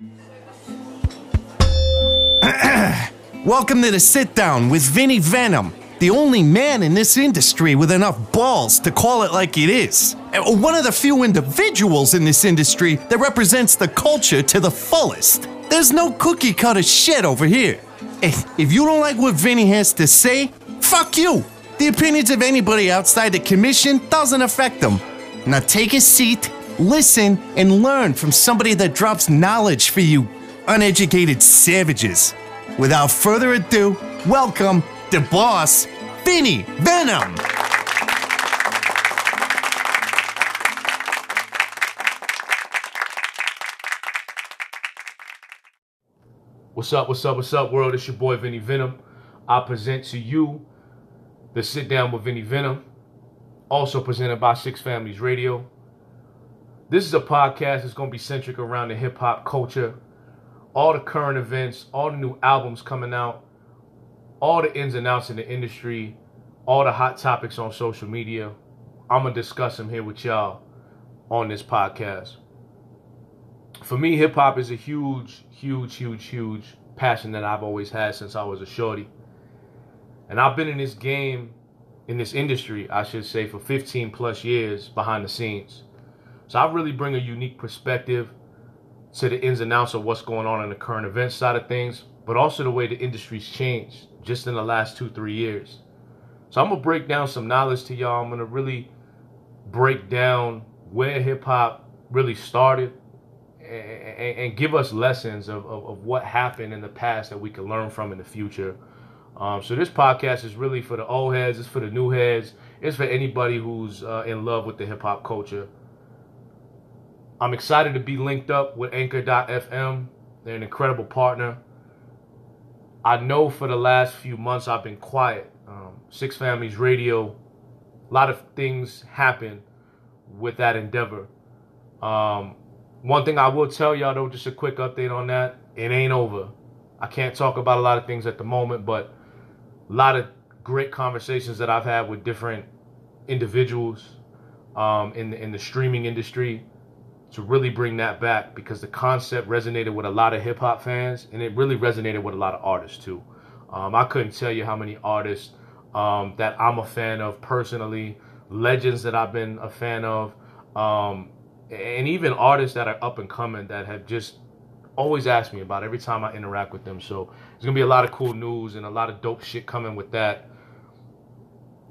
Welcome to the sit down with Vinny Venom, the only man in this industry with enough balls to call it like it is. And One of the few individuals in this industry that represents the culture to the fullest. There's no cookie cutter shit over here. Eh, If you don't like what Vinny has to say, fuck you. The opinions of anybody outside the commission doesn't affect them. Now take a seat, listen, and learn from somebody that drops knowledge for you uneducated savages. Without further ado, welcome the boss, Vinny Venom. What's up, what's up, what's up, world? It's your boy Vinny Venom. I present to you the Sit Down with Vinny Venom, also presented by Six Families Radio. This is a podcast that's going to be centric around the hip hop culture, all the current events, all the new albums coming out, all the ins and outs in the industry, all the hot topics on social media. I'm going to discuss them here with y'all on this podcast for me, hip hop is a huge, huge, huge, huge passion that I've always had since I was a shorty. And I've been in this game, in this industry, I should say, for 15 plus years behind the scenes. So I really bring a unique perspective to the ins and outs of what's going on in the current events side of things, but also the way the industry's changed just in the last two, three years. So I'm gonna break down some knowledge to y'all. I'm gonna really break down where hip hop really started and, and give us lessons of, of, of what happened in the past that we can learn from in the future. Um, so this podcast is really for the old heads, it's for the new heads, it's for anybody who's uh, in love with the hip hop culture. I'm excited to be linked up with Anchor.fm. They're an incredible partner. I know for the last few months I've been quiet. Um, Six Families Radio, a lot of things happen with that endeavor. Um, one thing I will tell y'all though, just a quick update on that. It ain't over. I can't talk about a lot of things at the moment, but a lot of great conversations that I've had with different individuals um, in the, in the streaming industry to really bring that back because the concept resonated with a lot of hip hop fans and it really resonated with a lot of artists too. Um, I couldn't tell you how many artists um, that I'm a fan of personally, legends that I've been a fan of, um, and even artists that are up and coming that have just always asked me about every time I interact with them. So there's gonna be a lot of cool news and a lot of dope shit coming with that.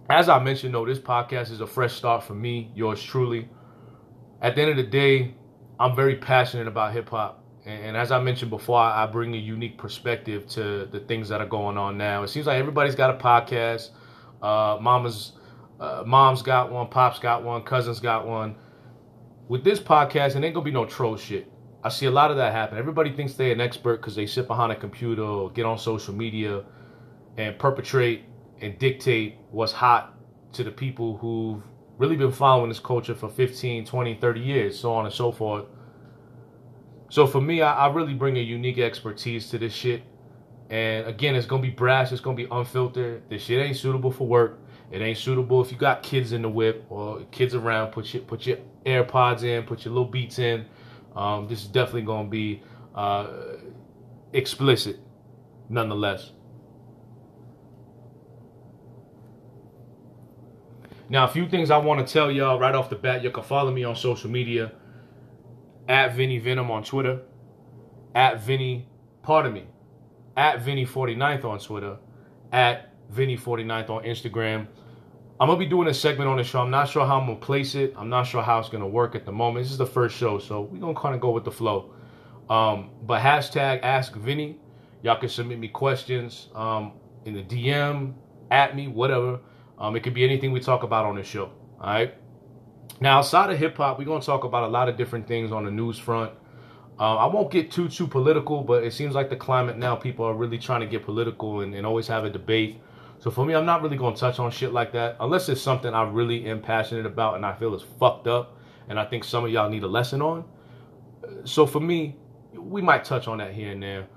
As I mentioned, though, this podcast is a fresh start for me, yours truly. At the end of the day, I'm very passionate about hip hop. And, and as I mentioned before, I, bring a unique perspective to the things that are going on now. It seems like everybody's got a podcast. Uh, mama's, uh, mom's got one, pop's got one, cousins got one. With this podcast, it ain't gonna be no troll shit. I see a lot of that happen. Everybody thinks they're an expert because they sit behind a computer or get on social media and perpetrate and dictate what's hot to the people who've really been following this culture for 15, 20, 30 years, so on and so forth. So for me, I, I really bring a unique expertise to this shit. And again, it's gonna be brash, it's gonna be unfiltered. This shit ain't suitable for work. It ain't suitable if you got kids in the whip or kids around. Put your put your AirPods in, put your little beats in. Um, this is definitely gonna be uh, explicit, nonetheless. Now, a few things I want to tell y'all right off the bat. You can follow me on social media at Vinny Venom on Twitter, at Vinny, pardon me, at Vinny 49th on Twitter, at Vinny 49th on Instagram. I'm gonna be doing a segment on the show. I'm not sure how I'm gonna place it. I'm not sure how it's gonna work at the moment. This is the first show, so we're gonna kind of go with the flow. Um, but hashtag Ask Vinny. Y'all can submit me questions um, in the DM, at me, whatever. Um, it could be anything we talk about on the show. All right. Now, outside of hip hop, we're gonna talk about a lot of different things on the news front. Uh, I won't get too too political, but it seems like the climate now, people are really trying to get political and, and always have a debate. So for me, I'm not really gonna touch on shit like that unless it's something I really am passionate about and I feel is fucked up, and I think some of y'all need a lesson on. So for me, we might touch on that here and there.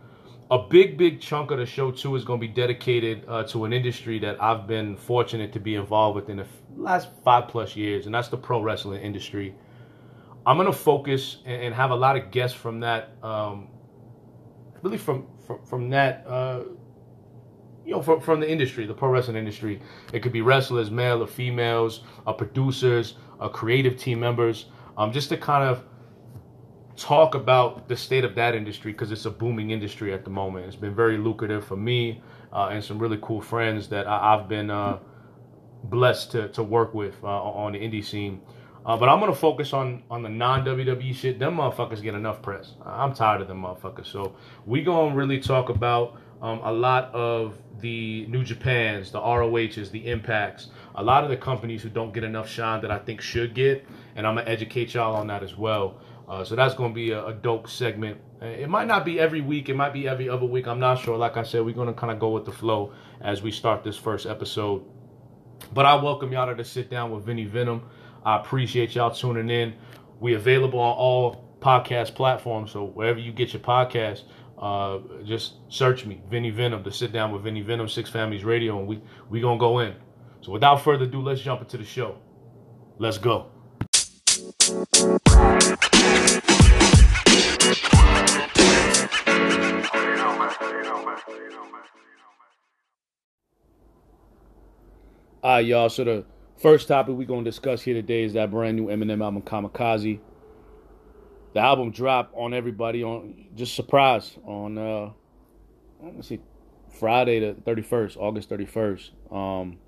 A big, big chunk of the show too is going to be dedicated uh, to an industry that I've been fortunate to be involved with in the last five plus years, and that's the pro wrestling industry. I'm going to focus and, and have a lot of guests from that um, really from from, from that uh, you know from, from the industry the pro wrestling industry it could be wrestlers male or females uh, producers uh, creative team members um, just to kind of talk about the state of that industry because it's a booming industry at the moment it's been very lucrative for me uh, and some really cool friends that I, have been uh, blessed to, to work with uh, on the indie scene uh, but I'm gonna focus on on the non WWE shit. Them motherfuckers get enough press. I'm tired of them motherfuckers. So we gonna really talk about um, a lot of the New Japans, the ROHs, the Impacts, a lot of the companies who don't get enough shine that I think should get, and I'm gonna educate y'all on that as well. Uh, so that's gonna be a, a dope segment. Uh, it might not be every week. It might be every other week. I'm not sure. Like I said, we're gonna kind of go with the flow as we start this first episode. But I welcome y'all to sit down with Vinny Venom. I appreciate y'all tuning in. We available on all podcast platforms, so wherever you get your podcast, uh, just search me, Vinny Venom, to sit down with Vinny Venom, Six Families Radio, and we we gonna go in. So without further ado, let's jump into the show. Let's go. All right, y'all. So the First topic we're gonna discuss here today is that brand new Eminem album Kamikaze. The album dropped on everybody on just surprise on uh let's see Friday the 31st, August 31st. Um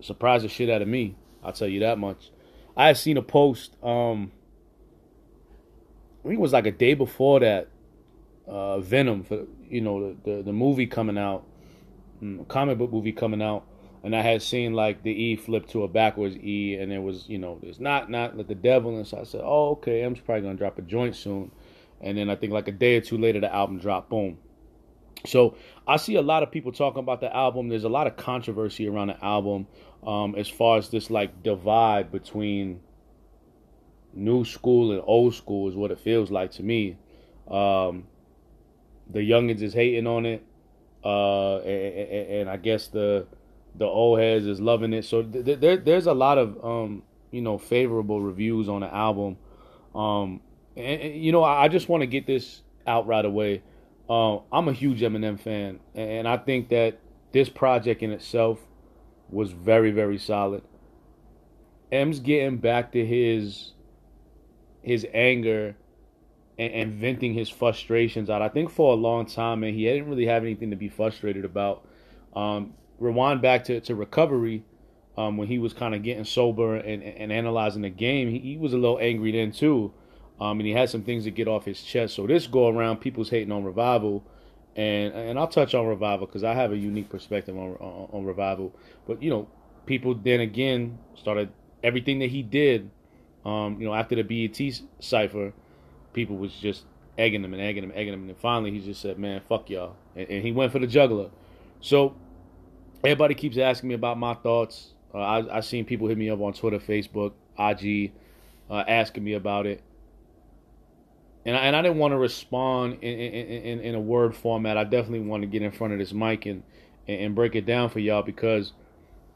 surprised the shit out of me. I'll tell you that much. I had seen a post um I think it was like a day before that uh Venom for you know the the, the movie coming out, mm, comic book movie coming out and I had seen like the E flip to a backwards E, and it was you know it's not not like the devil, and so I said, oh okay, M's probably gonna drop a joint soon, and then I think like a day or two later the album dropped, boom. So I see a lot of people talking about the album. There's a lot of controversy around the album, um, as far as this like divide between new school and old school is what it feels like to me. Um, the youngins is hating on it, uh, and, and, I guess the the old heads is loving it. So th- there, there's a lot of um, you know favorable reviews on the album. Um, and, and you know, I, I just want to get this out right away. Uh, I'm a huge Eminem fan, and I think that this project in itself was very, very solid. M's getting back to his his anger and, and venting his frustrations out. I think for a long time, man, he didn't really have anything to be frustrated about. Um, rewind back to, to recovery um, when he was kind of getting sober and, and analyzing the game, he, he was a little angry then too. Um, and he had some things to get off his chest. So this go around, people's hating on revival, and and I'll touch on revival because I have a unique perspective on, on, on revival. But you know, people then again started everything that he did. Um, you know, after the BET cipher, people was just egging him and egging him, egging him, and finally he just said, "Man, fuck y'all," and, and he went for the juggler. So everybody keeps asking me about my thoughts. Uh, I I seen people hit me up on Twitter, Facebook, IG, uh, asking me about it, and I, and I didn't want to respond in, in, in, in a word format. I definitely want to get in front of this mic and and break it down for y'all because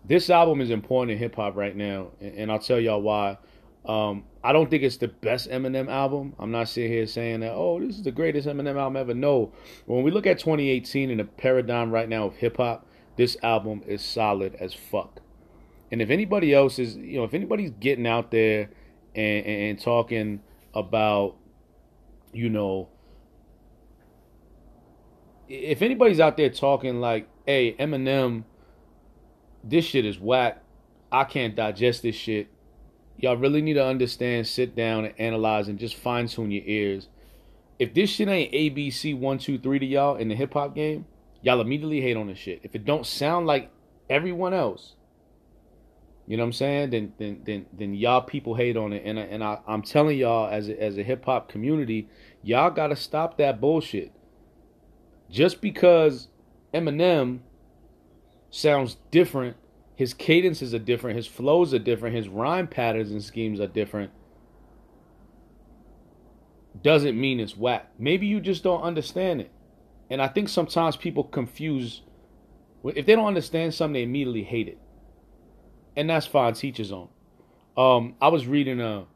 this album is important in hip hop right now, and I'll tell y'all why. Um, I don't think it's the best Eminem album. I'm not sitting here saying that, oh, this is the greatest Eminem album ever. No. When we look at 2018 and the paradigm right now of hip hop, this album is solid as fuck. And if anybody else is, you know, if anybody's getting out there and, and, talking about, you know, if anybody's out there talking like, hey, Eminem, this shit is whack. I can't digest this shit. Y'all really need to understand, sit down and analyze and just fine tune your ears. If this shit ain't ABC one, two, three to y'all in the hip hop game, y'all immediately hate on this shit. If it don't sound like everyone else, you know what I'm saying? Then then then then y'all people hate on it, and and I, I'm telling y'all as a, as a hip hop community, y'all gotta stop that bullshit. Just because Eminem sounds different, his cadences are different, his flows are different, his rhyme patterns and schemes are different. Doesn't mean it's whack. Maybe you just don't understand it. And I think sometimes people confuse if they don't understand something, they immediately hate it. And that's fine, teachers on. Um, I was reading a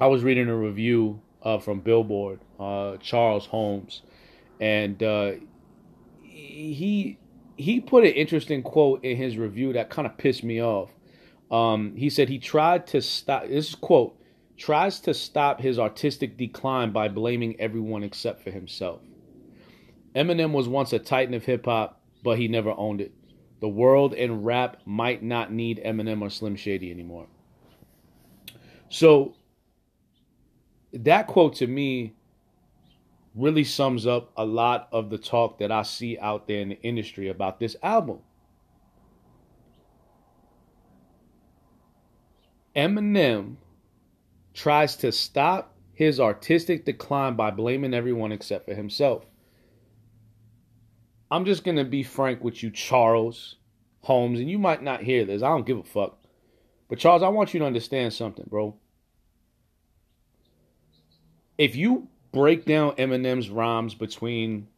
I was reading a review uh, from Billboard, uh, Charles Holmes, and uh, he he put an interesting quote in his review that kind of pissed me off. Um, he said he tried to stop. This is quote tries to stop his artistic decline by blaming everyone except for himself. Eminem was once a titan of hip hop, but he never owned it. The world and rap might not need Eminem or Slim Shady anymore. So that quote to me really sums up a lot of the talk that I see out there in the industry about this album. Eminem tries to stop his artistic decline by blaming everyone except for himself. I'm just going to be frank with you, Charles Holmes, and you might not hear this. I don't give a fuck. But, Charles, I want you to understand something, bro. If you break down Eminem's rhymes between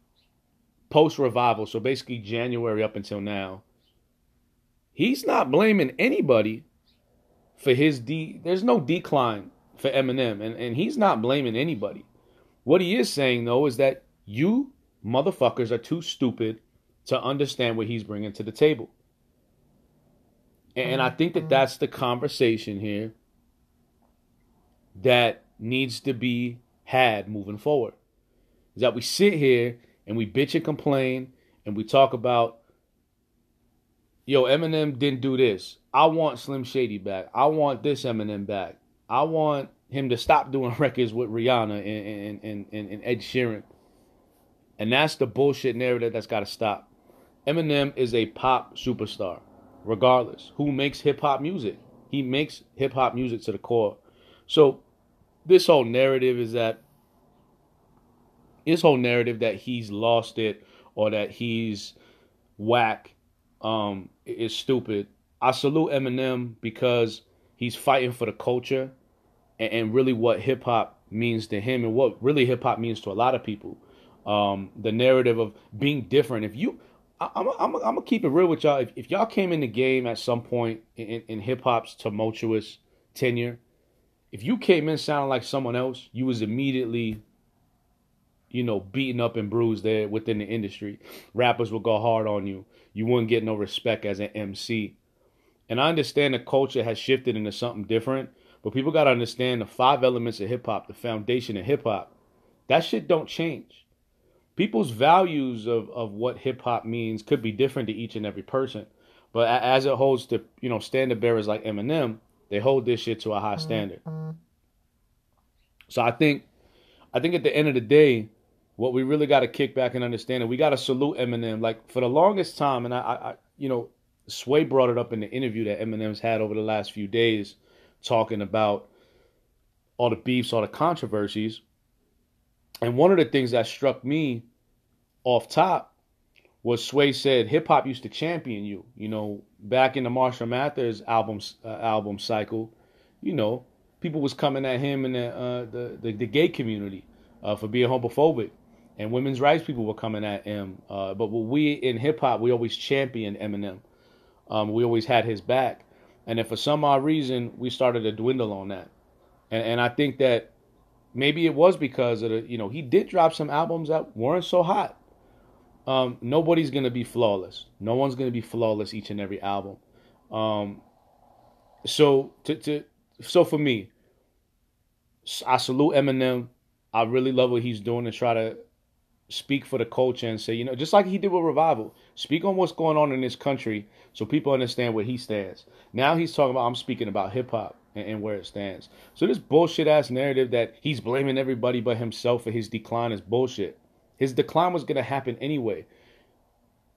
post revival, so basically January up until now, he's not blaming anybody for his de there's no decline for Eminem and, and he's not blaming anybody. What he is saying though is that you motherfuckers are too stupid to understand what he's bringing to the table. And I think that mm-hmm. that's the conversation here that needs to be had moving forward. Is that we sit here and we bitch and complain and we talk about, yo, Eminem didn't do this. I want Slim Shady back. I want this Eminem back. I want him to stop doing records with Rihanna and, and, and, and Ed Sheeran. And that's the bullshit narrative that's got to stop. Eminem is a pop superstar, regardless. Who makes hip hop music? He makes hip hop music to the core. So this whole narrative is that his whole narrative that he's lost it or that he's whack um, is stupid. I salute Eminem because he's fighting for the culture and, and really what hip hop means to him and what really hip hop means to a lot of people. Um, the narrative of being different. If you, I, am I'm, I'm gonna keep it real with y'all. If, if y'all came in the game at some point in, in hip hop's tumultuous tenure, if you came in sounding like someone else, you was immediately, you know, beaten up and bruised there within the industry. Rappers would go hard on you. You wouldn't get no respect as an MC. And I understand the culture has shifted into something different, but people got to understand the five elements of hip hop, the foundation of hip hop. That shit don't change. People's values of, of what hip hop means could be different to each and every person. But as it holds to, you know, standard bearers like Eminem, they hold this shit to a high standard. So I think I think at the end of the day, what we really got to kick back and understand, and we got to salute Eminem. Like for the longest time, and I, I, you know, Sway brought it up in the interview that Eminem's had over the last few days talking about all the beefs, all the controversies. And one of the things that struck me off top was Sway said hip hop used to champion you. You know, back in the Marshall Mathers album uh, album cycle, you know, people was coming at him in the uh, the, the, the gay community uh, for being homophobic, and women's rights people were coming at him. Uh, but we in hip hop, we always championed Eminem. Um, we always had his back. And if for some odd reason we started to dwindle on that, and and I think that maybe it was because of the you know he did drop some albums that weren't so hot. Um, nobody's gonna be flawless. No one's gonna be flawless each and every album. Um, so to to so for me, I salute Eminem. I really love what he's doing to try to speak for the culture and say, you know, just like he did with Revival, speak on what's going on in this country so people understand where he stands. Now he's talking about, I'm speaking about hip hop and, and, where it stands. So this bullshit ass narrative that he's blaming everybody but himself for his decline is bullshit. His decline was to happen anyway.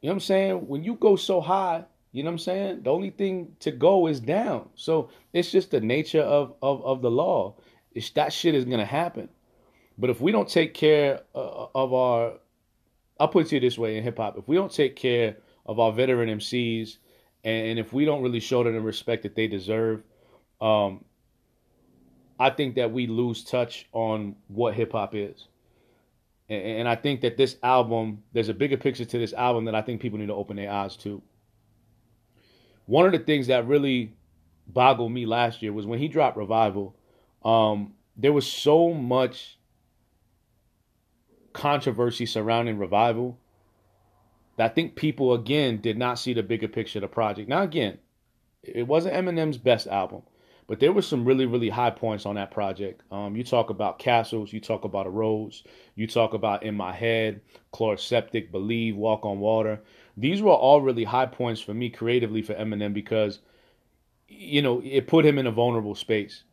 You know what I'm saying? When you go so high, you know what I'm saying? The only thing to go is down. So it's just the nature of, of, of the law. It's, that shit is to happen. But if we don't take care uh, of our, I'll put it to you this way in hip hop, if we don't take care of our veteran MCs, and, if we don't really show them the respect that they deserve, um, I think that we lose touch on what hip hop is. And, and I think that this album, there's a bigger picture to this album that I think people need to open their eyes to. One of the things that really boggled me last year was when he dropped Revival. Um, there was so much controversy surrounding revival that I think people again did not see the bigger picture of the project. Now again, it wasn't Eminem's best album, but there were some really really high points on that project. Um, you talk about Castles, you talk about a Rose, you talk about In My Head, Chloraseptic, Believe, Walk on Water. These were all really high points for me creatively for Eminem because you know it put him in a vulnerable space.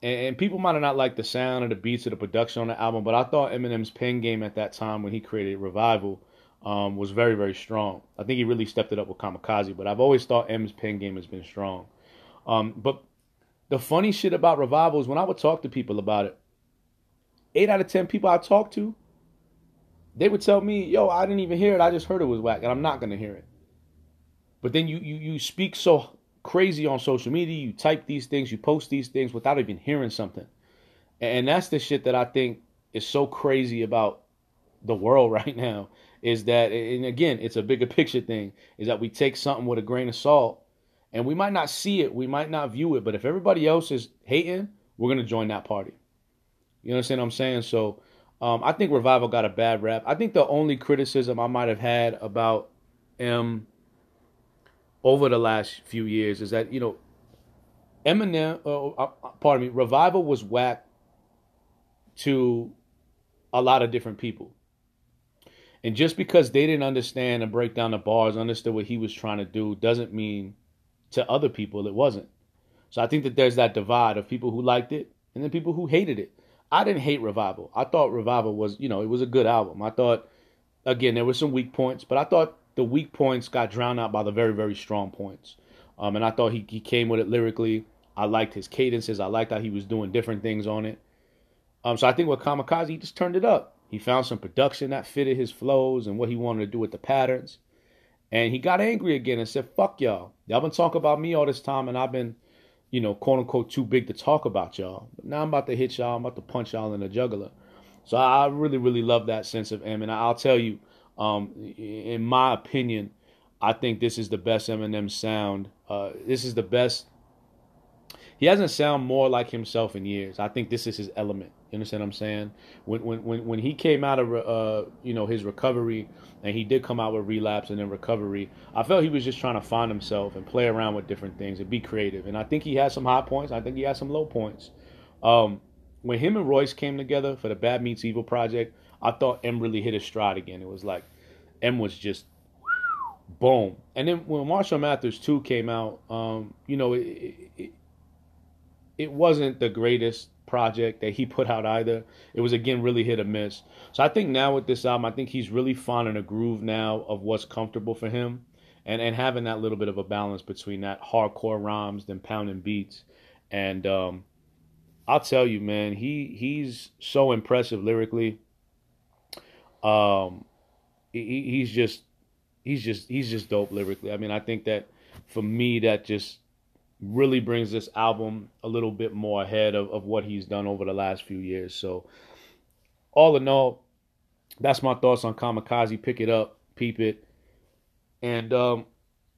And, people might have not liked the sound or the beats or the production on the album, but I thought Eminem's pen game at that time when he created Revival um, was very, very strong. I think he really stepped it up with Kamikaze, but I've always thought M's pen game has been strong. Um, but the funny shit about Revival is when I would talk to people about it, eight out of ten people I talked to, they would tell me, "Yo, I didn't even hear it. I just heard it was whack, and I'm not gonna hear it." But then you you you speak so crazy on social media. You type these things, you post these things without even hearing something. And that's the shit that I think is so crazy about the world right now is that and again, it's a bigger picture thing, is that we take something with a grain of salt and we might not see it, we might not view it, but if everybody else is hating, we're gonna join that party. You understand what I'm saying? So um, I think Revival got a bad rap. I think the only criticism I might have had about M over the last few years is that you know Eminem, uh, uh, pardon me, Revival was whack to a lot of different people. And just because they didn't understand and break down the bars, understood what he was trying to do, doesn't mean to other people it wasn't. So I think that there's that divide of people who liked it and then people who hated it. I didn't hate Revival. I thought Revival was, you know, it was a good album. I thought, again, there were some weak points, but I thought the weak points got drowned out by the very, very strong points. Um, and I thought he, he came with it lyrically. I liked his cadences. I liked how he was doing different things on it. Um, so I think with Kamikaze, he just turned it up. He found some production that fitted his flows and what he wanted to do with the patterns. And he got angry again and said, fuck y'all. Y'all been talking about me all this time and I've been, you know, quote unquote, too big to talk about y'all. But now I'm about to hit y'all. I'm about to punch y'all in the jugular. So I really, really love that sense of him. And I'll tell you, um, in my opinion, I think this is the best Eminem sound. Uh, this is the best. He hasn't sound more like himself in years. I think this is his element. You understand what I'm saying? When when when when he came out of uh you know his recovery and he did come out with relapse and then recovery, I felt he was just trying to find himself and play around with different things and be creative. And I think he had some high points. I think he had some low points. Um, when him and Royce came together for the Bad Meets Evil project, I thought M really hit his stride again. It was like M was just boom. And then when Marshall Mathers 2 came out, um, you know, it, it, it wasn't the greatest project that he put out either. It was again really hit or miss. So I think now with this album, I think he's really finding a groove now of what's comfortable for him, and and having that little bit of a balance between that hardcore rhymes and pounding beats, and um, I'll tell you, man, he he's so impressive lyrically. Um, he, he's just he's just he's just dope lyrically. I mean, I think that for me that just really brings this album a little bit more ahead of, of what he's done over the last few years. So all in all, that's my thoughts on Kamikaze. Pick it up, peep it. And um,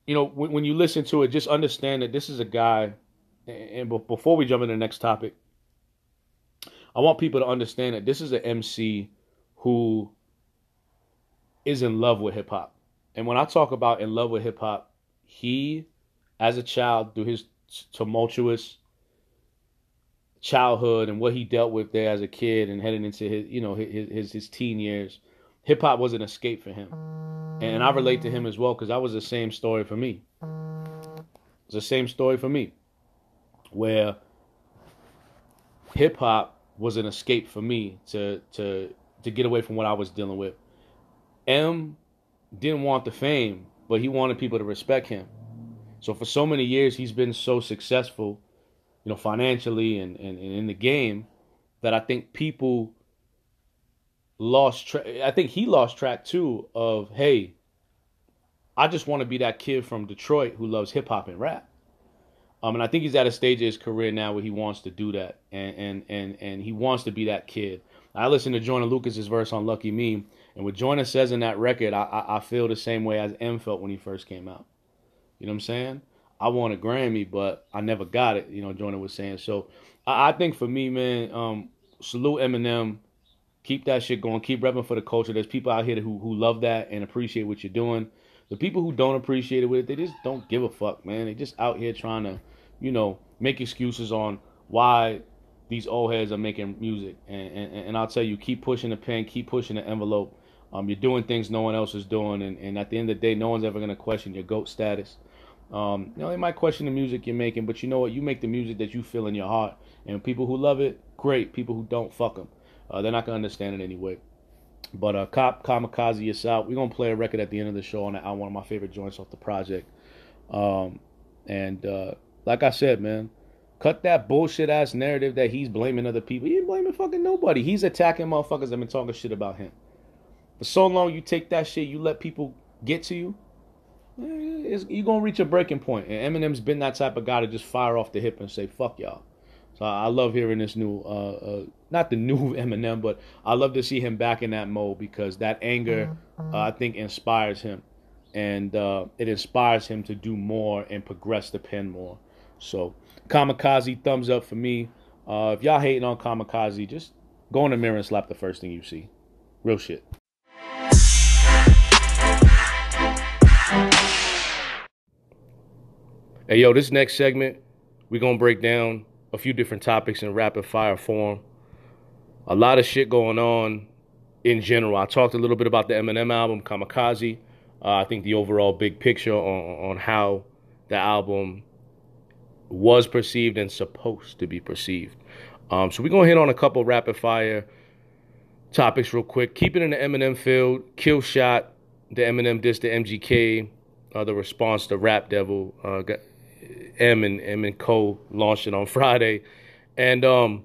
you know, when, when you listen to it, just understand that this is a guy and before we jump into the next topic, I want people to understand that this is an MC who is in love with hip hop. And when I talk about in love with hip hop, he, as a child, through his tumultuous childhood and what he dealt with there as a kid and heading into his, you know, his his, his teen years, hip hop was an escape for him. And I relate to him as well because that was the same story for me. It's the same story for me, where hip hop was an escape for me to to to get away from what I was dealing with. M didn't want the fame, but he wanted people to respect him. So for so many years, he's been so successful, you know, financially and, and, and in the game that I think people lost track. I think he lost track too of, hey, I just want to be that kid from Detroit who loves hip hop and rap. Um, and I think he's at a stage of his career now where he wants to do that, and and and and he wants to be that kid. I listened to Joyner Lucas's verse on Lucky Me, and what Joyner says in that record, I, I, I feel the same way as M felt when he first came out. You know what I'm saying? I won a Grammy, but I never got it. You know, Joyner was saying. So I, I think for me, man, um, salute Eminem Keep that shit going. Keep repping for the culture. There's people out here who who love that and appreciate what you're doing. The people who don't appreciate it with it, they just don't give a fuck, man. They just out here trying to, you know, make excuses on why these old heads are making music. And, and, and I'll tell you, keep pushing the pen, keep pushing the envelope. Um, you're doing things no one else is doing, and, and at the end of the day, no one's ever gonna question your goat status. Um, you know, they might question the music you're making, but you know what? You make the music that you feel in your heart, and people who love it, great. People who don't, fuck them. Uh, they're not gonna understand it anyway. But uh, Cop Kamikaze is out. We're gonna play a record at the end of the show on, on one of my favorite joints off the project. Um, and uh, like I said, man, cut that bullshit ass narrative that he's blaming other people. He ain't blaming fucking nobody. He's attacking motherfuckers that been talking shit about him. For so long, you take that shit, you let people get to you. You're gonna reach a breaking point. And Eminem's been that type of guy to just fire off the hip and say "fuck y'all." So I love hearing this new, uh, uh, not the new Eminem, but I love to see him back in that mode because that anger, uh, I think, inspires him, and uh, it inspires him to do more and progress the pen more. So Kamikaze, thumbs up for me. Uh, if y'all hating on Kamikaze, just go in the mirror and slap the first thing you see. Real shit. Hey, yo, this next segment, we're to break down a few different topics in rapid fire form. A lot of shit going on in general. I talked a little bit about the Eminem album, Kamikaze. Uh, I think the overall big picture on, on how the album was perceived and supposed to be perceived. Um, so we're to hit on a couple rapid fire topics real quick. Keep it in the Eminem field. Kill shot. The Eminem diss the MGK. Uh, the response to Rap Devil. Uh, M and M and Co launched it on Friday, and um,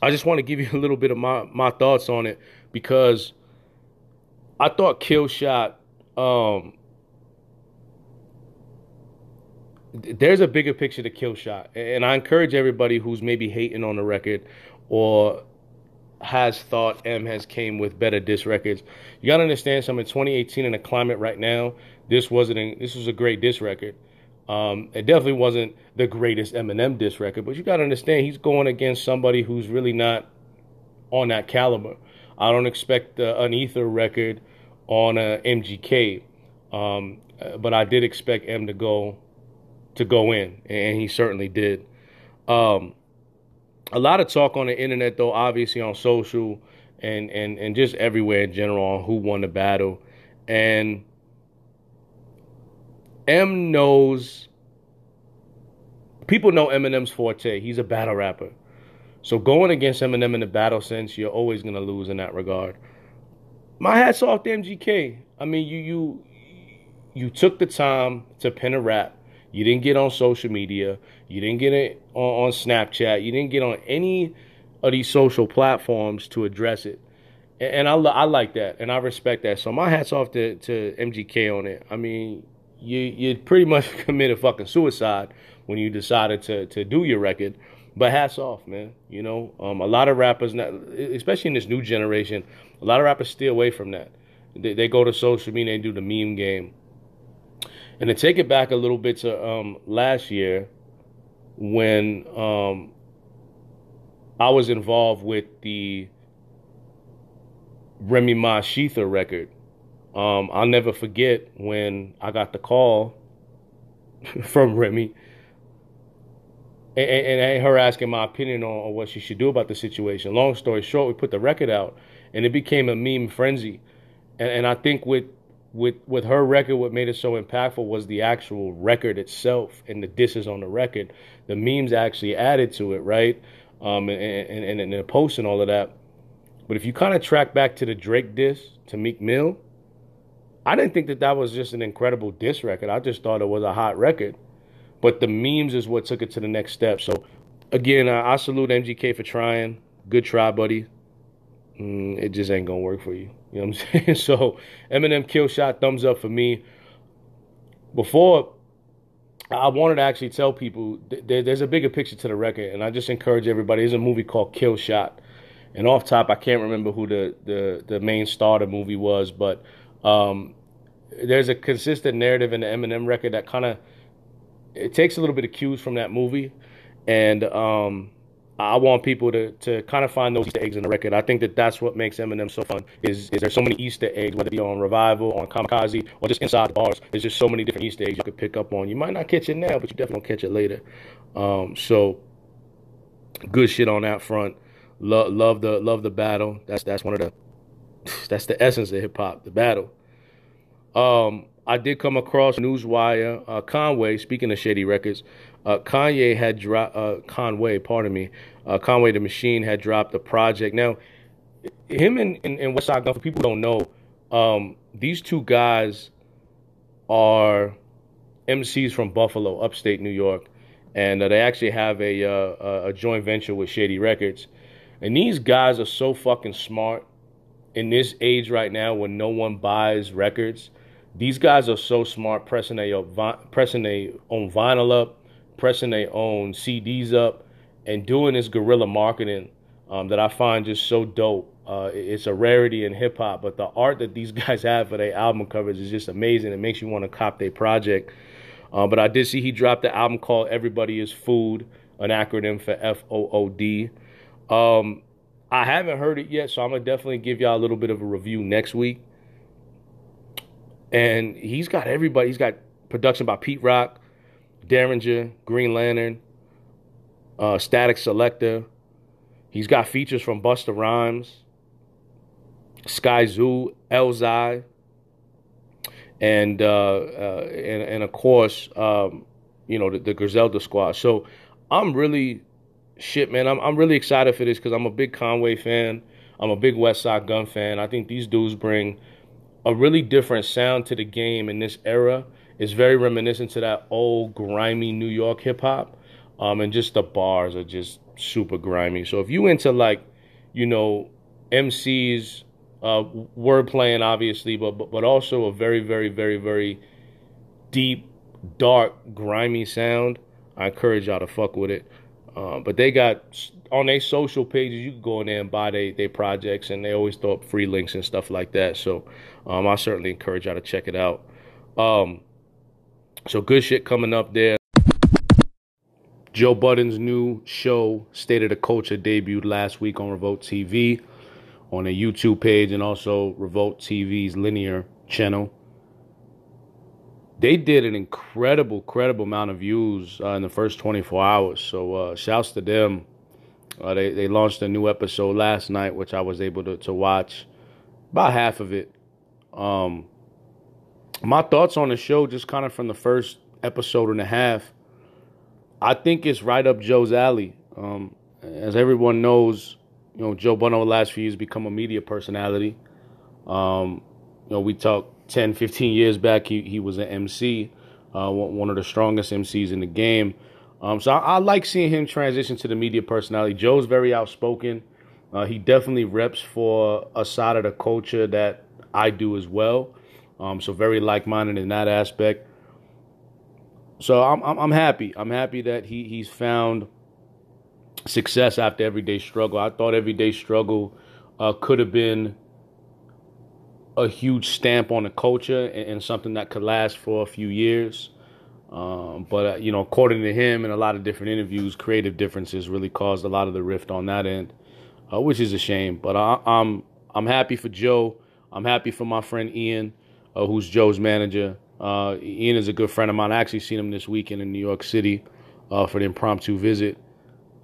I just want to give you a little bit of my my thoughts on it because I thought Kill Shot. Um, there's a bigger picture to Kill Shot, and I encourage everybody who's maybe hating on the record or has thought M has came with better disc records. You gotta understand something. 2018 in the climate right now, this wasn't. A, this was a great disc record. Um, it definitely wasn't the greatest Eminem diss record, but you got to understand he's going against somebody who's really not on that caliber. I don't expect uh, an Ether record on a MGK, um, but I did expect M to go to go in, and he certainly did. Um, a lot of talk on the internet, though, obviously on social and and and just everywhere in general on who won the battle, and M knows people know Eminem's forte. He's a battle rapper. So going against Eminem in the battle sense, you're always gonna lose in that regard. My hat's off to MGK. I mean, you you you took the time to pen a rap. You didn't get on social media. You didn't get it on, on Snapchat. You didn't get on any of these social platforms to address it. And, and I, I like that, and I respect that. So my hat's off to, to MGK on it. I mean, you you pretty much committed fucking suicide when you decided to to do your record. But hats off, man. You know, um, a lot of rappers, especially in this new generation, a lot of rappers stay away from that. They, they go to social media and do the meme game. And to take it back a little bit to um, last year, when um, I was involved with the Remy Ma Shether record, um, I'll never forget when I got the call from Remy and, and, and, her asking my opinion on, on, what she should do about the situation. Long story short, we put the record out and it became a meme frenzy. And, and I think with with with her record, what made it so impactful was the actual record itself and the disses on the record. The memes actually added to it, right? Um, and, and, and the post and all of that. But if you kind of track back to the Drake diss to Meek Mill, I didn't think that that was just an incredible diss record. I just thought it was a hot record. But the memes is what took it to the next step. So, again, uh, I salute MGK for trying. Good try, buddy. Mm, it just ain't gonna work for you. You know what I'm saying? So, Eminem kill shot, thumbs up for me. Before, I wanted to actually tell people th- there's a bigger picture to the record, and I just encourage everybody. There's a movie called Kill Shot, and off top, I can't remember who the the, the main star of the movie was, but um, there's a consistent narrative in the Eminem record that kind of it takes a little bit of cues from that movie, and um, I want people to, to kind of find those Easter eggs in the record. I think that that's what makes Eminem so fun. Is is there so many Easter eggs, whether it be on Revival, on Kamikaze, or just inside the bars. There's just so many different Easter eggs you could pick up on. You might not catch it now, but you definitely catch it later. Um, so good shit on that front. Love love the love the battle. That's that's one of the that's the essence of hip hop, the battle. Um, I did come across Newswire uh, Conway. Speaking of Shady Records, uh, Kanye had dropped uh, Conway. Pardon me, uh, Conway the Machine had dropped the project. Now, him and, and, and Westside Gunn. For people who don't know, um, these two guys are MCs from Buffalo, upstate New York, and uh, they actually have a uh, a joint venture with Shady Records. And these guys are so fucking smart in this age right now when no one buys records, these guys are so smart pressing their pressing their own vinyl up, pressing their own CDs up, and doing this guerrilla marketing um, that I find just so dope. Uh, it's a rarity in hip hop, but the art that these guys have for their album covers is just amazing. It makes you want to cop their project. Uh, but I did see he dropped the album called "Everybody Is Food," an acronym for F O O D. Um, I haven't heard it yet, so I'm gonna definitely give y'all a little bit of a review next week. And he's got everybody. He's got production by Pete Rock, Daringer, Green Lantern, uh, Statik Selektah. He's got features from Busta Rhymes, Skyzoo, Elzhi, and, uh, uh, and and of course, um, you know the, the Griselda Squad. So I'm really shit, man, I'm I'm really excited for this because I'm a big Conway fan. I'm a big Westside Gunn fan. I think these dudes bring a really different sound to the game in this era. It's very reminiscent to that old grimy New York hip hop. Um, and just the bars are just super grimy. So if you into like, you know, MCs, uh, word playing obviously, but, but but also a very very very very deep, dark, grimy sound, I encourage y'all to fuck with it. Uh, but they got on their social pages, you can go in there and buy their they projects, and they always throw up free links and stuff like that. So um, I certainly encourage y'all to check it out. Um, so good shit coming up there. Joe Budden's new show, State of the Culture, debuted last week on Revolt TV, on a YouTube page, and also Revolt TV's linear channel they did an incredible, incredible amount of views uh, in the first 24 hours. So uh, shouts to them. Uh, they they launched a new episode last night, which I was able to to watch about half of it. Um, my thoughts on the show, just kind of from the first episode and a half, I think it's right up Joe's alley. Um, as everyone knows, you know Joe over the last few years become a media personality. Um, you know, we talk 10, 15 years back, he, he was an MC, uh, one of the strongest MCs in the game. Um, so I, I, like seeing him transition to the media personality. Joe's very outspoken. Uh, he definitely reps for a side of the culture that I do as well. Um, so very like-minded in that aspect. So I'm, I'm, I'm happy. I'm happy that he he's found success after everyday struggle. I thought everyday struggle uh, could have been a huge stamp on the culture and, and something that could last for a few years. Um, but uh, you know, according to him and a lot of different interviews, creative differences really caused a lot of the rift on that end, uh, which is a shame. But I, am I'm, I'm happy for Joe. I'm happy for my friend Ian, uh, who's Joe's manager. Uh, Ian is a good friend of mine. I actually seen him this weekend in New York City uh, for the impromptu visit.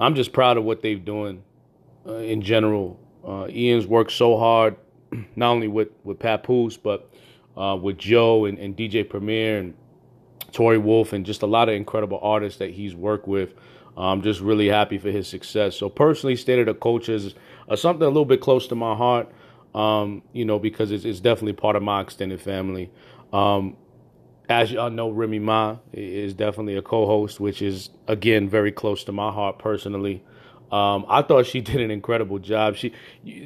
I'm just proud of what they've doing uh, in general. Ian's worked so hard not only with with Papoose, but uh, with Joe and, and, DJ Premier and Tory Wolf and just a lot of incredible artists that he's worked with. I'm just really happy for his success. So personally, State of the Culture is uh, something a little bit close to my heart. Um, you know, because it's, it's, definitely part of my extended family. Um, as y'all know, Remy Ma is definitely a co-host, which is again very close to my heart personally. Um, I thought she did an incredible job. She,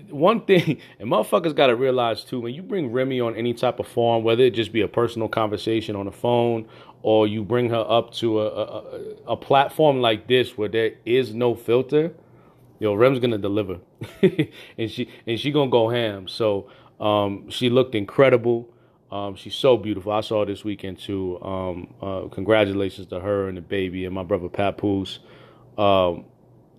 one thing, and motherfuckers got to realize too, when you bring Remy on any type of forum, whether it just be a personal conversation on the phone or you bring her up to a, a, a platform like this where there is no filter, yo, Rem's gonna deliver, and she and she gonna go ham. So um, she looked incredible. Um, she's so beautiful. I saw this weekend too. Um, uh, congratulations to her and the baby and my brother Papoose. Um,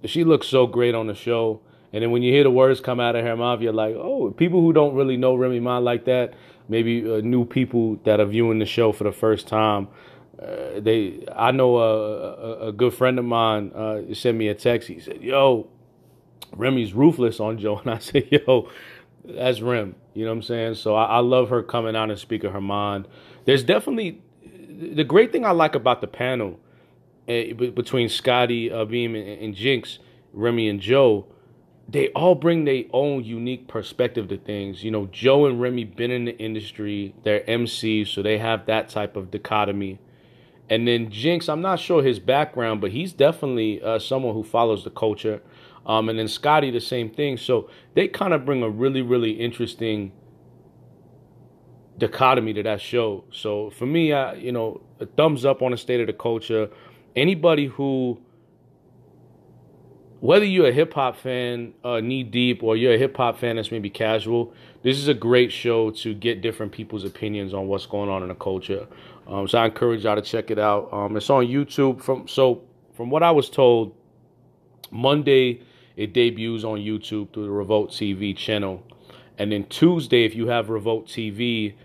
she looks so great on the show. And then when you hear the words come out of her mouth, you're like, oh, people who don't really know Remy Ma like that, maybe uh, new people that are viewing the show for the first time. Uh, they, I know a, a, a, good friend of mine uh, sent me a text. He said, "Yo, Remy's ruthless on Joe," and I said, "Yo, that's Rem." You know what I'm saying? So I, I love her coming out and speaking her mind. There's definitely the great thing I like about the panel between Scottie, uh, Beam, and, and Jinx, Remy, and Joe they all bring their own unique perspective to things. You know, Joe and Remy been in the industry, they're MCs, so they have that type of dichotomy. And then Jinx, I'm not sure his background, but he's definitely uh, someone who follows the culture. Um, and then Scottie, the same thing. So they kind of bring a really, really interesting dichotomy to that show. So for me, I, you know, a thumbs up on the state of the culture. Anybody who whether you're a hip hop fan, uh, knee deep, or you're a hip hop fan that's maybe casual, this is a great show to get different people's opinions on what's going on in the culture. Um, so I encourage y'all to check it out. Um, it's on YouTube. From so from what I was told, Monday it debuts on YouTube through the Revolt TV channel, and then Tuesday, if you have Revolt TV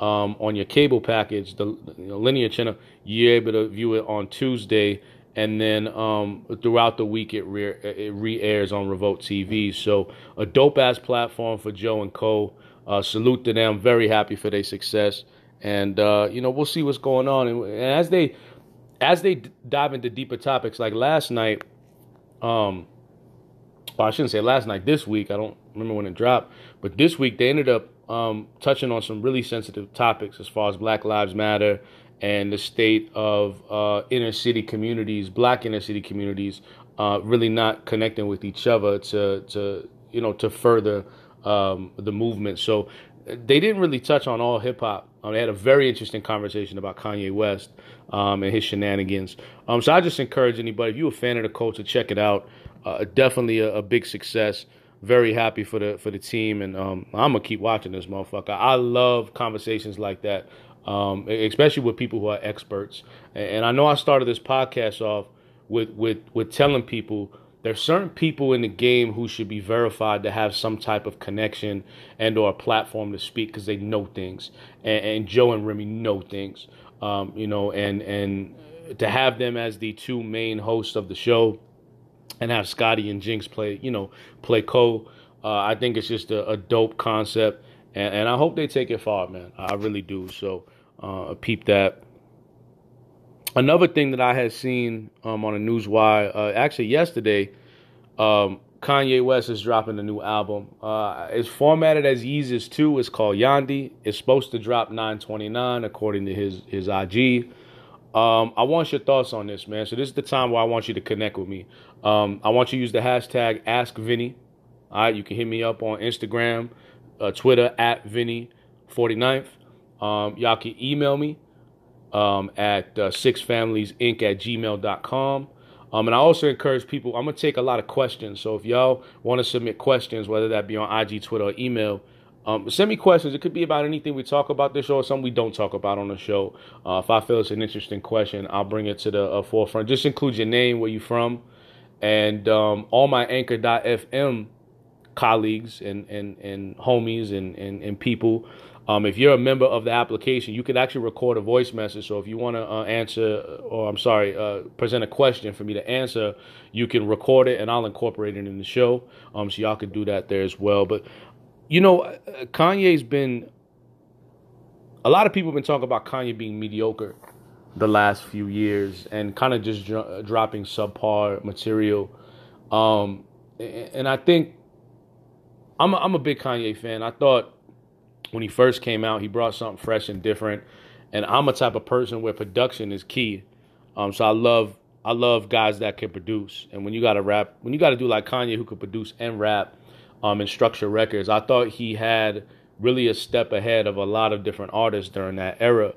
um, on your cable package, the know, linear channel, you're able to view it on Tuesday and then um, throughout the week it re it re-airs on Revolt TV. So a dope ass platform for Joe and Co. Uh, salute to them. Very happy for their success, and uh, you know we'll see what's going on. And, and as they as they dive into deeper topics, like last night, um, well, I shouldn't say last night. This week, I don't remember when it dropped, but this week they ended up um, touching on some really sensitive topics as far as Black Lives Matter and the state of uh, inner city communities, black inner city communities, uh, really not connecting with each other to, to you know, to further um, the movement. So they didn't really touch on all hip hop. Um, they had a very interesting conversation about Kanye West um, and his shenanigans. Um, so I just encourage anybody, if you're a fan of the culture, check it out. Uh, definitely a, a, big success. Very happy for the for the team, and um, I'm gonna keep watching this motherfucker. I love conversations like that um, especially with people who are experts. And I know I started this podcast off with with with telling people there's certain people in the game who should be verified to have some type of connection and or a platform to speak because they know things. And, and, Joe and Remy know things. Um, you know, and and to have them as the two main hosts of the show and have Scottie and Jinx play, you know, play co. Uh, I think it's just a, a dope concept, and, and, I hope they take it far, man. I really do. So uh, peep that. Another thing that I had seen um, on a newswire, uh, actually yesterday, um, Kanye West is dropping a new album. Uh, it's formatted as Yeezus 2. It's called Yandhi. It's supposed to drop 929 according to his, his IG. Um, I want your thoughts on this, man. So this is the time where I want you to connect with me. Um, I want you to use the hashtag AskVinny. All right, you can hit me up on Instagram, uh, Twitter at Vinny49th. Um, y'all can email me um, at uh, sixfamiliesinc at gmail.com. Um, and I also encourage people, I'm going to take a lot of questions. So if y'all want to submit questions, whether that be on IG, Twitter, or email, um, send me questions. It could be about anything we talk about this show or something we don't talk about on the show. Uh, if I feel it's an interesting question, I'll bring it to the uh, forefront. Just include your name, where you're from, and um, all my Anchor.fm colleagues and, and, and homies and, and, and people um, if you're a member of the application, you can actually record a voice message. So if you want to uh, answer, or I'm sorry, uh, present a question for me to answer, you can record it and I'll incorporate it in the show. Um, so y'all can do that there as well. But you know, uh, Kanye's been. A lot of people have been talking about Kanye being mediocre the last few years and kind of just dro- dropping subpar material. Um, and I think I'm a, I'm a big Kanye fan. I thought when he first came out, he brought something fresh and different. And I'm a type of person where production is key. Um, so I love I love guys that can produce. And when you got to rap, when you got to do like Kanye, who could produce and rap, um, and structure records, I thought he had really a step ahead of a lot of different artists during that era.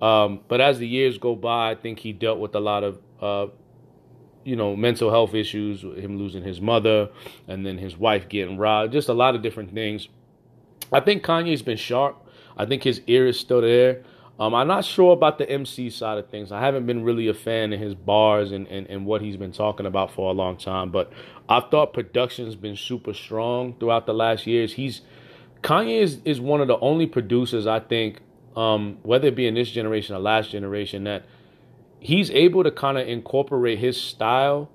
Um, but as the years go by, I think he dealt with a lot of, uh, you know, mental health issues, him losing his mother, and then his wife getting robbed, just a lot of different things. I think Kanye's been sharp. I think his ear is still there. Um, I'm not sure about the MC side of things. I haven't been really a fan of his bars and, and, and what he's been talking about for a long time. But I thought production's been super strong throughout the last years. He's Kanye is, is one of the only producers I think, um, whether it be in this generation or last generation, that he's able to kind of incorporate his style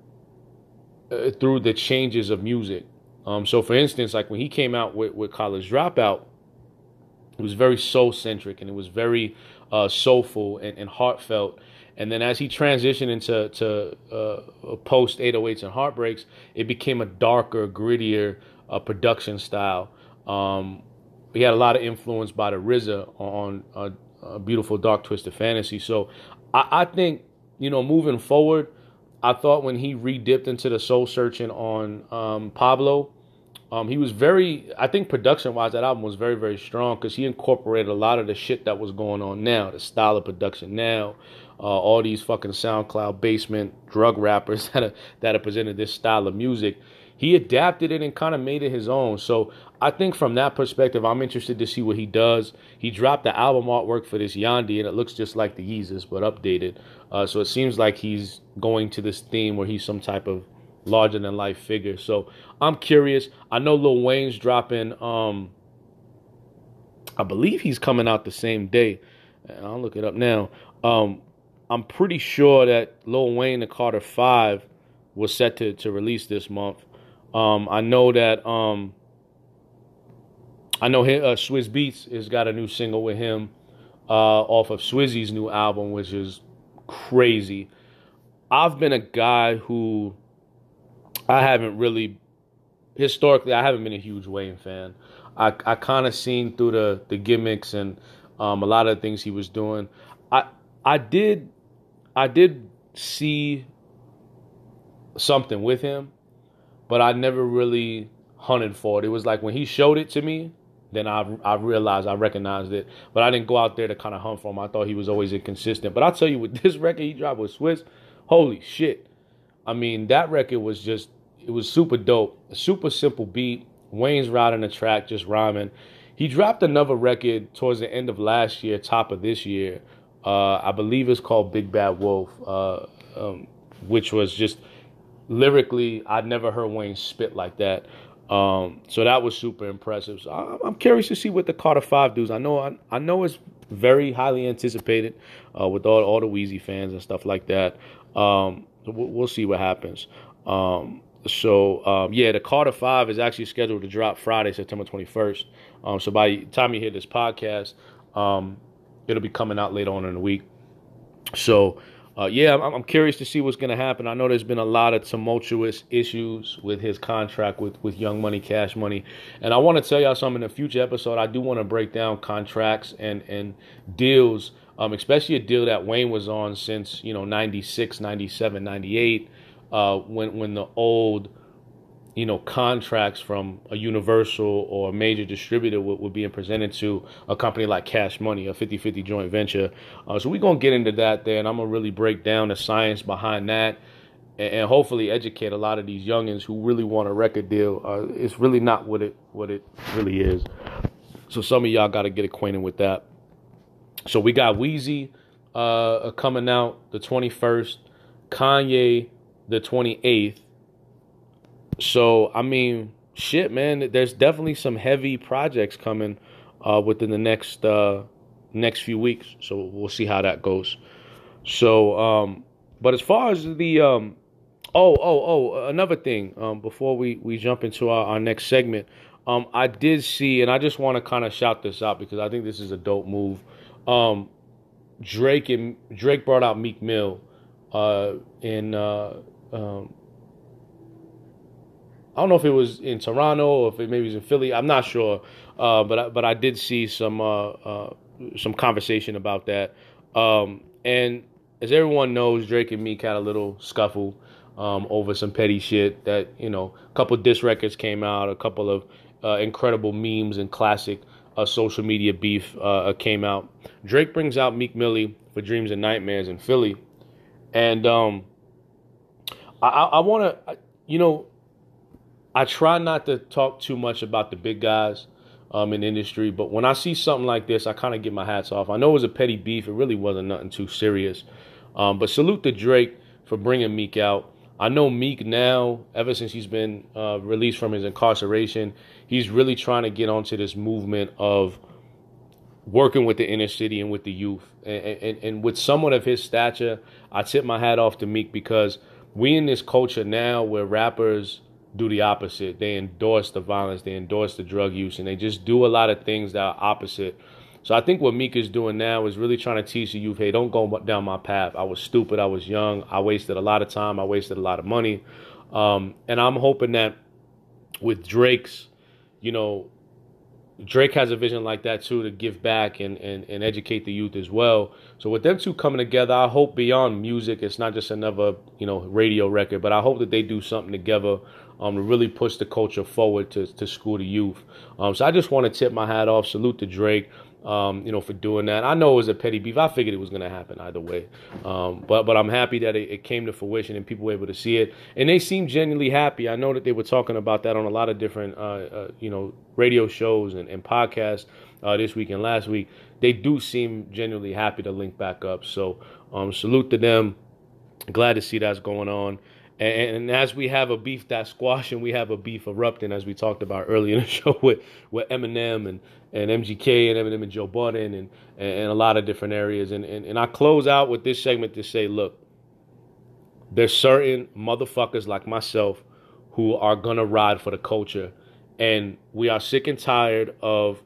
uh, through the changes of music. Um, so, for instance, like when he came out with, with College Dropout, it was very soul centric and it was very uh, soulful and, and, heartfelt. And then as he transitioned into to uh, post 808s and heartbreaks, it became a darker, grittier uh, production style. Um, he had a lot of influence by the RZA on a, a beautiful, dark, twisted fantasy. So I, I, think you know moving forward, I thought when he re-dipped into the soul searching on um, Pablo um, he was very, I think production wise, that album was very, very strong because he incorporated a lot of the shit that was going on now, the style of production now, uh, all these fucking SoundCloud basement drug rappers that are, that have presented this style of music. He adapted it and kind of made it his own. So I think from that perspective, I'm interested to see what he does. He dropped the album artwork for this Yandhi, and it looks just like the Yeezus, but updated. Uh, so it seems like he's going to this theme where he's some type of larger than life figure. So I'm curious. I know Lil Wayne's dropping. Um, I believe he's coming out the same day. I'll look it up now. Um, I'm pretty sure that Lil Wayne the Carter Five was set to to release this month. Um, I know that. Um, I know him, uh, Swizz Beatz has got a new single with him uh, off of Swizzy's new album, which is crazy. I've been a guy who I haven't really historically I haven't been a huge Wayne fan. I I kind of seen through the the gimmicks and um, a lot of the things he was doing. I I did I did see something with him, but I never really hunted for it. It was like when he showed it to me, then I I realized I recognized it, but I didn't go out there to kind of hunt for him. I thought he was always inconsistent. But I'll tell you, with this record he dropped with Swizz, holy shit! I mean, that record was just it was super dope. A super simple beat. Wayne's riding the track, just rhyming. He dropped another record towards the end of last year, top of this year. Uh, I believe it's called Big Bad Wolf, uh, um, which was just lyrically, I'd never heard Wayne spit like that. Um, so that was super impressive. So I'm, curious to see what the Carter Five does. I know, I, I know it's very highly anticipated uh, with all all the Weezy fans and stuff like that. Um, we'll, we'll, see what happens. Um, so um, yeah, the Carter Five is actually scheduled to drop Friday, September 21st. Um, so by the time you hear this podcast, um, it'll be coming out later on in the week. So uh, yeah, I'm, I'm, curious to see what's going to happen. I know there's been a lot of tumultuous issues with his contract with with Young Money, Cash Money, and I want to tell y'all something in a future episode. I do want to break down contracts and and deals, um, especially a deal that Wayne was on since you know 96, 97, 98 uh, when when the old you know contracts from a universal or a major distributor were, were being presented to a company like cash money a 50-50 joint venture. Uh, so we're going to get into that there and i'm going to really break down the science behind that and, and, hopefully educate a lot of these youngins who really want a record deal. Uh, it's really not what it what it really is. So some of y'all got to get acquainted with that. So we got Weezy uh, coming out the 21st kanye the 28th. So, I mean, shit, man, there's definitely some heavy projects coming uh, within the next uh, next few weeks. So we'll see how that goes. So, um, but as far as the um, oh oh oh another thing um, before we we jump into our, our next segment, um, I did see, and I just want to kind of shout this out because I think this is a dope move. Um, Drake and Drake brought out Meek Mill uh, in uh, um, I don't know if it was in Toronto or if it maybe was in Philly. I'm not sure, uh, but I, but I did see some uh, uh, some conversation about that. Um, and as everyone knows, Drake and Meek had a little scuffle um, over some petty shit. That you know, a couple diss records came out, a couple of uh, incredible memes and classic uh, social media beef uh, came out. Drake brings out Meek Millie for Dreams and Nightmares in Philly, and um, I, I want to, you know, I try not to talk too much about the big guys um, in industry. But when I see something like this, I kind of get my hats off. I know it was a petty beef. It really wasn't nothing too serious. Um, but salute to Drake for bringing Meek out. I know Meek now, ever since he's been uh, released from his incarceration, he's really trying to get onto this movement of working with the inner city and with the youth. And, and, and with someone of his stature, I tip my hat off to Meek because we in this culture now where rappers do the opposite. They endorse the violence, they endorse the drug use, and they just do a lot of things that are opposite. So I think what Meek is doing now is really trying to teach the youth, hey, don't go down my path. I was stupid. I was young. I wasted a lot of time. I wasted a lot of money. Um, and I'm hoping that with Drake's, you know, Drake has a vision like that too to give back and, and, and educate the youth as well. So with them two coming together, I hope beyond music, it's not just another you know radio record, but I hope that they do something together um, to really push the culture forward to, to school the youth. Um, so I just want to tip my hat off, salute to Drake um, you know, for doing that. I know it was a petty beef. I figured it was going to happen either way. Um, but but I'm happy that it, it, came to fruition and people were able to see it. And they seemed genuinely happy. I know that they were talking about that on a lot of different, uh, uh, you know, radio shows and, and podcasts uh, this week and last week. They do seem genuinely happy to link back up. So um, salute to them. Glad to see that's going on. And, and, as we have a beef that's and we have a beef erupting, as we talked about earlier in the show with, with Eminem and, and MGK and Eminem and Joe Budden and, and, a lot of different areas. And, and, and I close out with this segment to say, look, there's certain motherfuckers like myself who are going to ride for the culture. And we are sick and tired of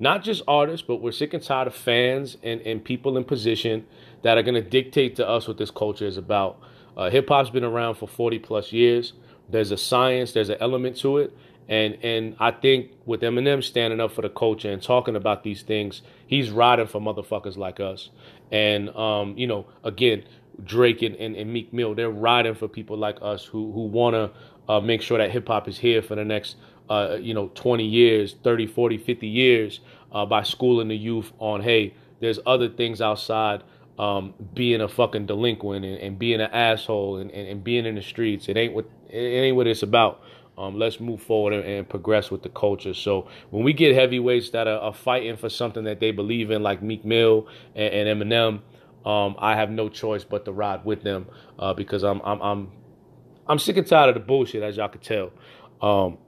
not just artists, but we're sick and tired of fans and, and people in position that are going to dictate to us what this culture is about. Uh, Hip hop's been around for 40 plus years. There's a science, there's an element to it. And and I think with Eminem standing up for the culture and talking about these things, he's riding for motherfuckers like us. And um, you know, again, Drake and, and, and Meek Mill, they're riding for people like us who who wanna uh, make sure that hip hop is here for the next uh, you know 20 years, 30, 40, 50 years uh, by schooling the youth on hey, there's other things outside um, being a fucking delinquent and, and being an asshole and, and, and, being in the streets. It ain't what it ain't what it's about. Um, let's move forward and, and, progress with the culture. So when we get heavyweights that are, are, fighting for something that they believe in, like Meek Mill and, and Eminem, um, I have no choice but to ride with them uh, because I'm I'm I'm I'm sick and tired of the bullshit, as y'all can tell. Um,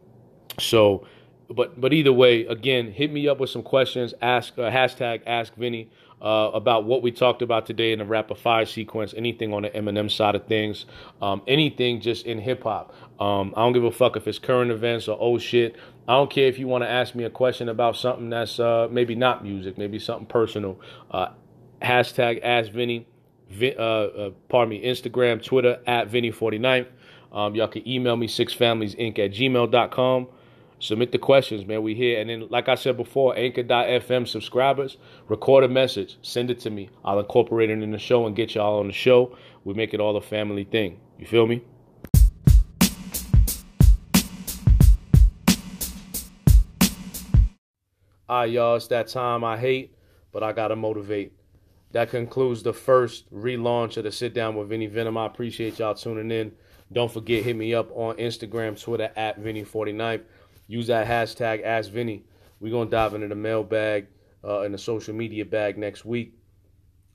so, but but either way, again, hit me up with some questions. Ask uh, hashtag Ask Vinny uh, about what we talked about today in the rapid fire sequence, anything on the Eminem side of things, um, anything just in hip hop. Um, I don't give a fuck if it's current events or old shit. I don't care if you want to ask me a question about something that's uh, maybe not music, maybe something personal. Uh, hashtag Ask Vinny. Uh, uh, pardon me, Instagram, Twitter at Vinny49. Um, y'all can email me sixfamiliesinc at gmail.com. Submit the questions, man. We here. And then, like I said before, anchor.fm subscribers, record a message, send it to me. I'll incorporate it in the show and get y'all on the show. We make it all a family thing. You feel me? All right, y'all, it's that time I hate, but I got to motivate. That concludes the first relaunch of the Sit Down with Vinny Venom. I appreciate y'all tuning in. Don't forget, hit me up on Instagram, Twitter at Vinny49. Use that hashtag Ask Vinny. We're gonna dive into the mailbag uh, in the social media bag next week.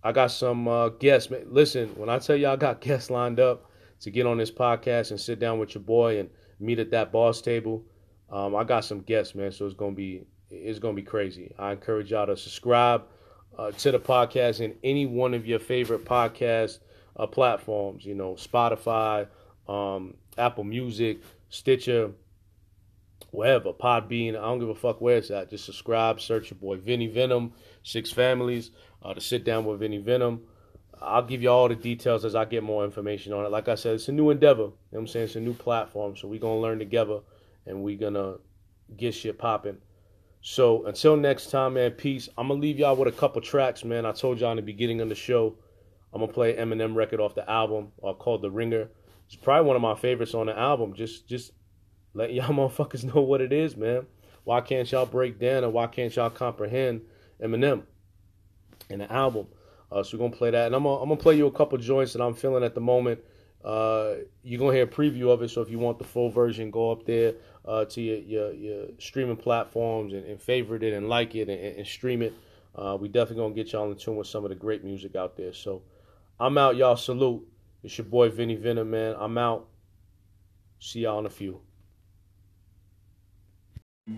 I got some uh, guests. Listen, when I tell you all I got guests lined up to get on this podcast and sit down with your boy and meet at that boss table, um, I got some guests, man. So it's gonna be it's gonna be crazy. I encourage y'all to subscribe uh, to the podcast in any one of your favorite podcast uh, platforms. You know, Spotify, um, Apple Music, Stitcher wherever, Podbean, I don't give a fuck where it's at. Just subscribe, search your boy Vinny Venom, Six Families, uh, to sit down with Vinny Venom. I'll give you all the details as I get more information on it. Like I said, it's a new endeavor. You know what I'm saying? It's a new platform. So we're going to learn together and we're going to get shit popping. So until next time, man, peace. I'm going to leave y'all with a couple tracks, man. I told y'all in the beginning of the show, I'm going to play Eminem record off the album uh, called The Ringer. It's probably one of my favorites on the album. Just, just let y'all motherfuckers know what it is, man. Why can't y'all break down and why can't y'all comprehend Eminem in the album? Uh, so we're gonna play that, and I'm gonna, I'm gonna play you a couple joints that I'm feeling at the moment. Uh, you're gonna hear a preview of it, so if you want the full version, go up there uh, to your, your, your streaming platforms and, and, favorite it and like it and, and stream it. Uh, we definitely gonna get y'all in tune with some of the great music out there. So I'm out, y'all. Salute. It's your boy Vinny Venom, man. I'm out. See y'all in a few.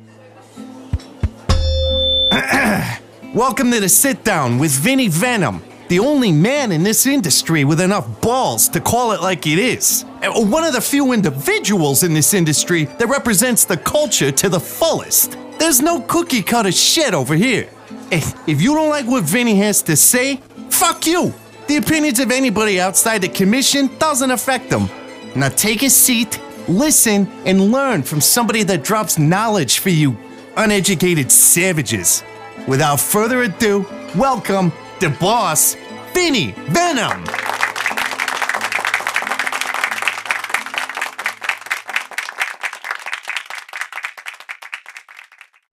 Welcome to the sit down with Vinny Venom, the only man in this industry with enough balls to call it like it is. Uh, one of the few individuals in this industry that represents the culture to the fullest. There's no cookie cutter shit over here. Eh, if you don't like what Vinny has to say, fuck you. The opinions of anybody outside the commission doesn't affect them. Now take a seat, listen, and learn from somebody that drops knowledge for you uneducated savages. Without further ado, welcome the boss, Vinny Venom.